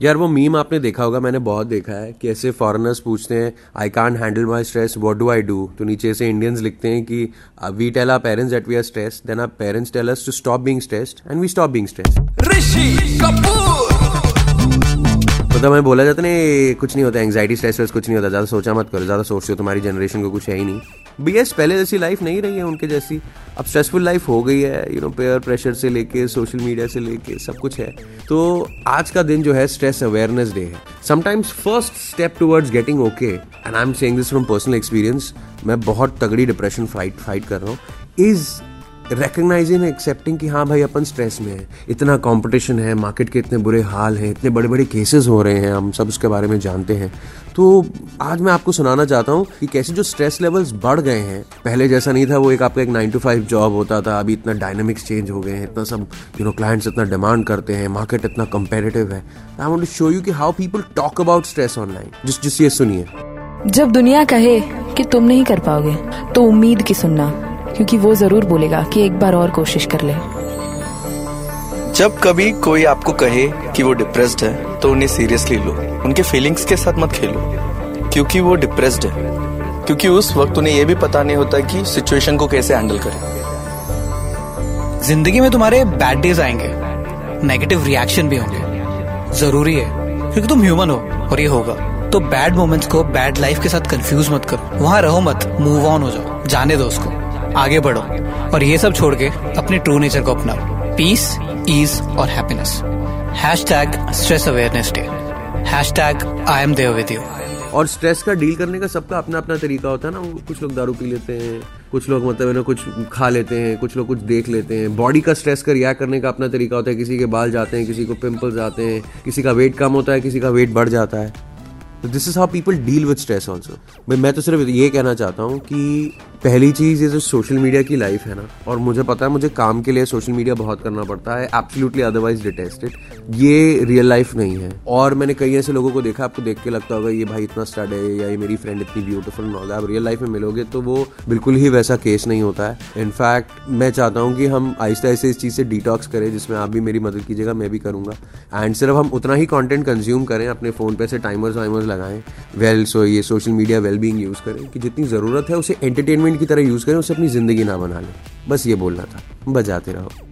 यार वो मीम आपने देखा होगा मैंने बहुत देखा है कि ऐसे फॉरेनर्स पूछते हैं I can handle my stress what do I do तो नीचे से इंडियंस लिखते हैं कि we tell our parents that we are stress then our parents tell us to stop being stressed and we stop being stress Rishi Kapoor. मतलब मैं बोला जाता नहीं कुछ नहीं होता एंग्जाइटी स्ट्रेस कुछ नहीं होता ज़्यादा सोचा मत करो ज़्यादा सोचते हो तुम्हारी जनरेशन को कुछ है ही नहीं। भैया पहले जैसी लाइफ नहीं रही है उनके जैसी। अब स्ट्रेसफुल लाइफ हो गई है यू नो पेयर प्रेशर से लेके सोशल मीडिया से लेके, सब कुछ है। तो आज का दिन जो है स्ट्रेस अवेयरनेस डे है। Sometimes first step towards getting okay and I am saying this from personal experience मैं बहुत तगड़ी डिप्रेशन फाइट फाइट कर रहा हूँ इज़ रिकग्नाइजिंग एक्सेप्टिंग कि हाँ भाई, अपन स्ट्रेस में है। इतना कंपटीशन है मार्केट के इतने बुरे हाल हैं, इतने बड़े बड़े केसेस हो रहे हैं, हम सब उसके बारे में जानते हैं। तो आज मैं आपको सुनाना चाहता हूँ कि कैसे जो स्ट्रेस लेवल्स बढ़ गए हैं, पहले जैसा नहीं था, वो एक आपका एक नाइन टू फाइव जॉब होता था, अभी इतना डायनामिक्स चेंज हो गए हैं, इतना सब यू नो क्लाइंट्स इतना डिमांड करते हैं मार्केट इतना कंपेरेटिव है। आई वॉन्ट शो यू कि how people talk about stress online जिस जिस, ये सुनिए। जब दुनिया कहे कि तुम नहीं कर पाओगे तो उम्मीद की सुनना। क्योंकि वो ज़रूर बोलेगा कि एक बार और कोशिश कर ले। जब कभी कोई आपको कहे कि वो डिप्रेस्ड है तो उन्हें सीरियसली लो। उनके फीलिंग्स के साथ मत खेलो क्योंकि वो डिप्रेस्ड है। क्योंकि उस वक्त उन्हें यह भी पता नहीं होता कि सिचुएशन को कैसे हैंडल करें। ज़िंदगी में तुम्हारे बैड डेज़ आएँगे नेगेटिव रिएक्शन भी होंगे। ज़रूरी है क्योंकि तुम ह्यूमन हो और ये होगा। तो बैड मोमेंट्स को बैड लाइफ के साथ कंफ्यूज मत करो। वहाँ रहो मत मूव ऑन हो जाओ। जाने दो उसको। आगे बढ़ो और ये सब छोड़ के अपने ट्रू नेचर को अपनाओ। पीस ईज और happiness hashtag stress awareness day hashtag I am Dev with you और स्ट्रेस का डील करने का सबका अपना अपना तरीका होता है ना कुछ लोग दारू पी लेते हैं, कुछ लोग मतलब ना कुछ खा लेते हैं, कुछ लोग कुछ देख लेते हैं। बॉडी का स्ट्रेस का रिएक्ट करने का अपना तरीका होता है, किसी के बाल जाते हैं, किसी को पिंपल्स आते हैं, किसी का वेट कम होता है, किसी का वेट बढ़ जाता है। This is how people deal with stress also मैं तो सिर्फ़ ये कहना चाहता हूँ कि पहली चीज़ ये जो सोशल मीडिया की लाइफ है ना, और मुझे पता है, मुझे काम के लिए सोशल मीडिया बहुत करना पड़ता है एब्सोल्युटली अदरवाइज़ डिटेस्टेड ये रियल लाइफ नहीं है। और मैंने कई ऐसे लोगों को देखा, आपको देख के लगता होगा, ये भाई इतना स्टड है, या ये मेरी फ्रेंड इतनी ब्यूटीफुल नॉल है आप रियल लाइफ में मिलोगे तो वो बिल्कुल ही वैसा केस नहीं होता है। इनफैक्ट मैं चाहता हूँ कि हम आहिस्ता आहिस्ता इस चीज़ से डिटॉक्स करें, जिसमें आप भी मेरी मदद कीजिएगा, मैं भी करूँगा। एंड सिर्फ़ हम उतना ही कॉन्टेंट कंज्यूम करें, अपने फ़ोन पे से टाइमर्स वाइमर्स लगाएँ वेल सो ये social media well being use करें, कि जितनी ज़रूरत है उसे एंटरटेनमेंट की तरह यूज़ करें, उसे अपनी ज़िंदगी ना बना लें। बस ये बोलना था। बजाते रहो।